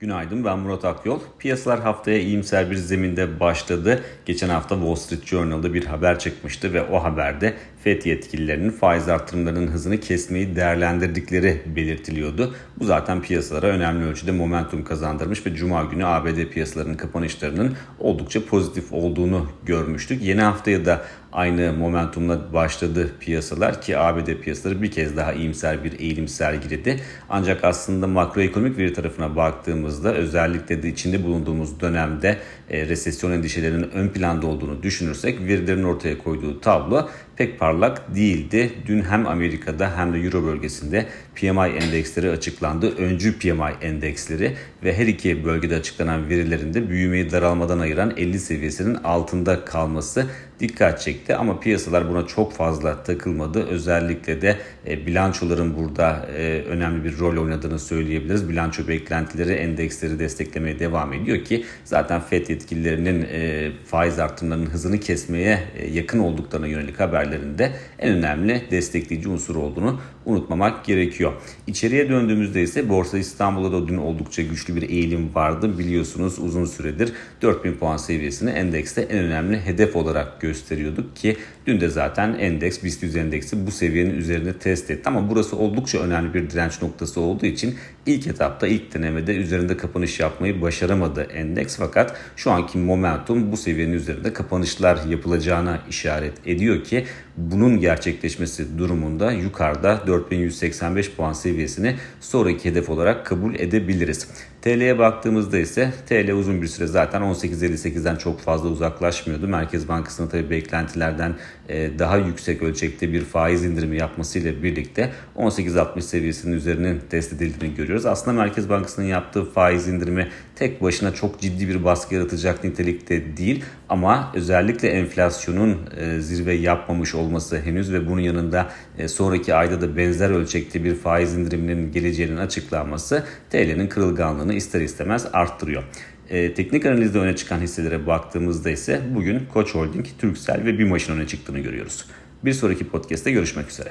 Günaydın ben Murat Akyol. Piyasalar haftaya iyimser bir zeminde başladı. Geçen hafta Wall Street Journal'da bir haber çıkmıştı ve o haberde FED yetkililerinin faiz artırımlarının hızını kesmeyi değerlendirdikleri belirtiliyordu. Bu zaten piyasalara önemli ölçüde momentum kazandırmış ve Cuma günü ABD piyasalarının kapanışlarının oldukça pozitif olduğunu görmüştük. Yeni haftaya da aynı momentumla başladı piyasalar ki ABD piyasaları bir kez daha iyimser bir eğilim sergiledi. Ancak aslında makroekonomik veri tarafına baktığımızda özellikle de içinde bulunduğumuz dönemde e, resesyon endişelerinin ön planda olduğunu düşünürsek verilerin ortaya koyduğu tablo pek parlak değildi. Dün hem Amerika'da hem de Euro bölgesinde PMI endeksleri açıklandı. Öncü PMI endeksleri ve her iki bölgede açıklanan verilerin de büyümeyi daralmadan ayıran 50 seviyesinin altında kalması dikkat çekti ama piyasalar buna çok fazla takılmadı. Özellikle de e, bilançoların burada e, önemli bir rol oynadığını söyleyebiliriz. Bilanço beklentileri endeksleri desteklemeye devam ediyor ki zaten FED yetkililerinin e, faiz artımlarının hızını kesmeye e, yakın olduklarına yönelik haberlerinde en önemli destekleyici unsur olduğunu unutmamak gerekiyor. İçeriye döndüğümüzde ise Borsa İstanbul'da da dün oldukça güçlü bir eğilim vardı. Biliyorsunuz uzun süredir 4000 puan seviyesini endekste en önemli hedef olarak gösteriyorduk ki dün de zaten endeks BIST 100 endeksi bu seviyenin üzerinde test etti. Ama burası oldukça önemli bir direnç noktası olduğu için ilk etapta ilk denemede üzerinde kapanış yapmayı başaramadı endeks. Fakat şu anki momentum bu seviyenin üzerinde kapanışlar yapılacağına işaret ediyor ki bunun gerçekleşmesi durumunda yukarıda 4185 puan seviyesini sonraki hedef olarak kabul edebiliriz. TL'ye baktığımızda ise TL uzun bir süre zaten 18.58'den çok fazla uzaklaşmıyordu. Merkez Bankası'nın tabii beklentilerden e, daha yüksek ölçekte bir faiz indirimi yapmasıyla birlikte 18.60 seviyesinin üzerinin test edildiğini görüyoruz. Aslında Merkez Bankası'nın yaptığı faiz indirimi tek başına çok ciddi bir baskı yaratacak nitelikte değil ama özellikle enflasyonun e, zirve yapmamış olması henüz ve bunun yanında e, sonraki ayda da benzer ölçekte bir faiz indiriminin geleceğinin açıklanması TL'nin kırılganlığını ister istemez arttırıyor. E, teknik analizde öne çıkan hisselere baktığımızda ise bugün Koç Holding, Turkcell ve BİMAŞ'ın öne çıktığını görüyoruz. Bir sonraki podcast'te görüşmek üzere.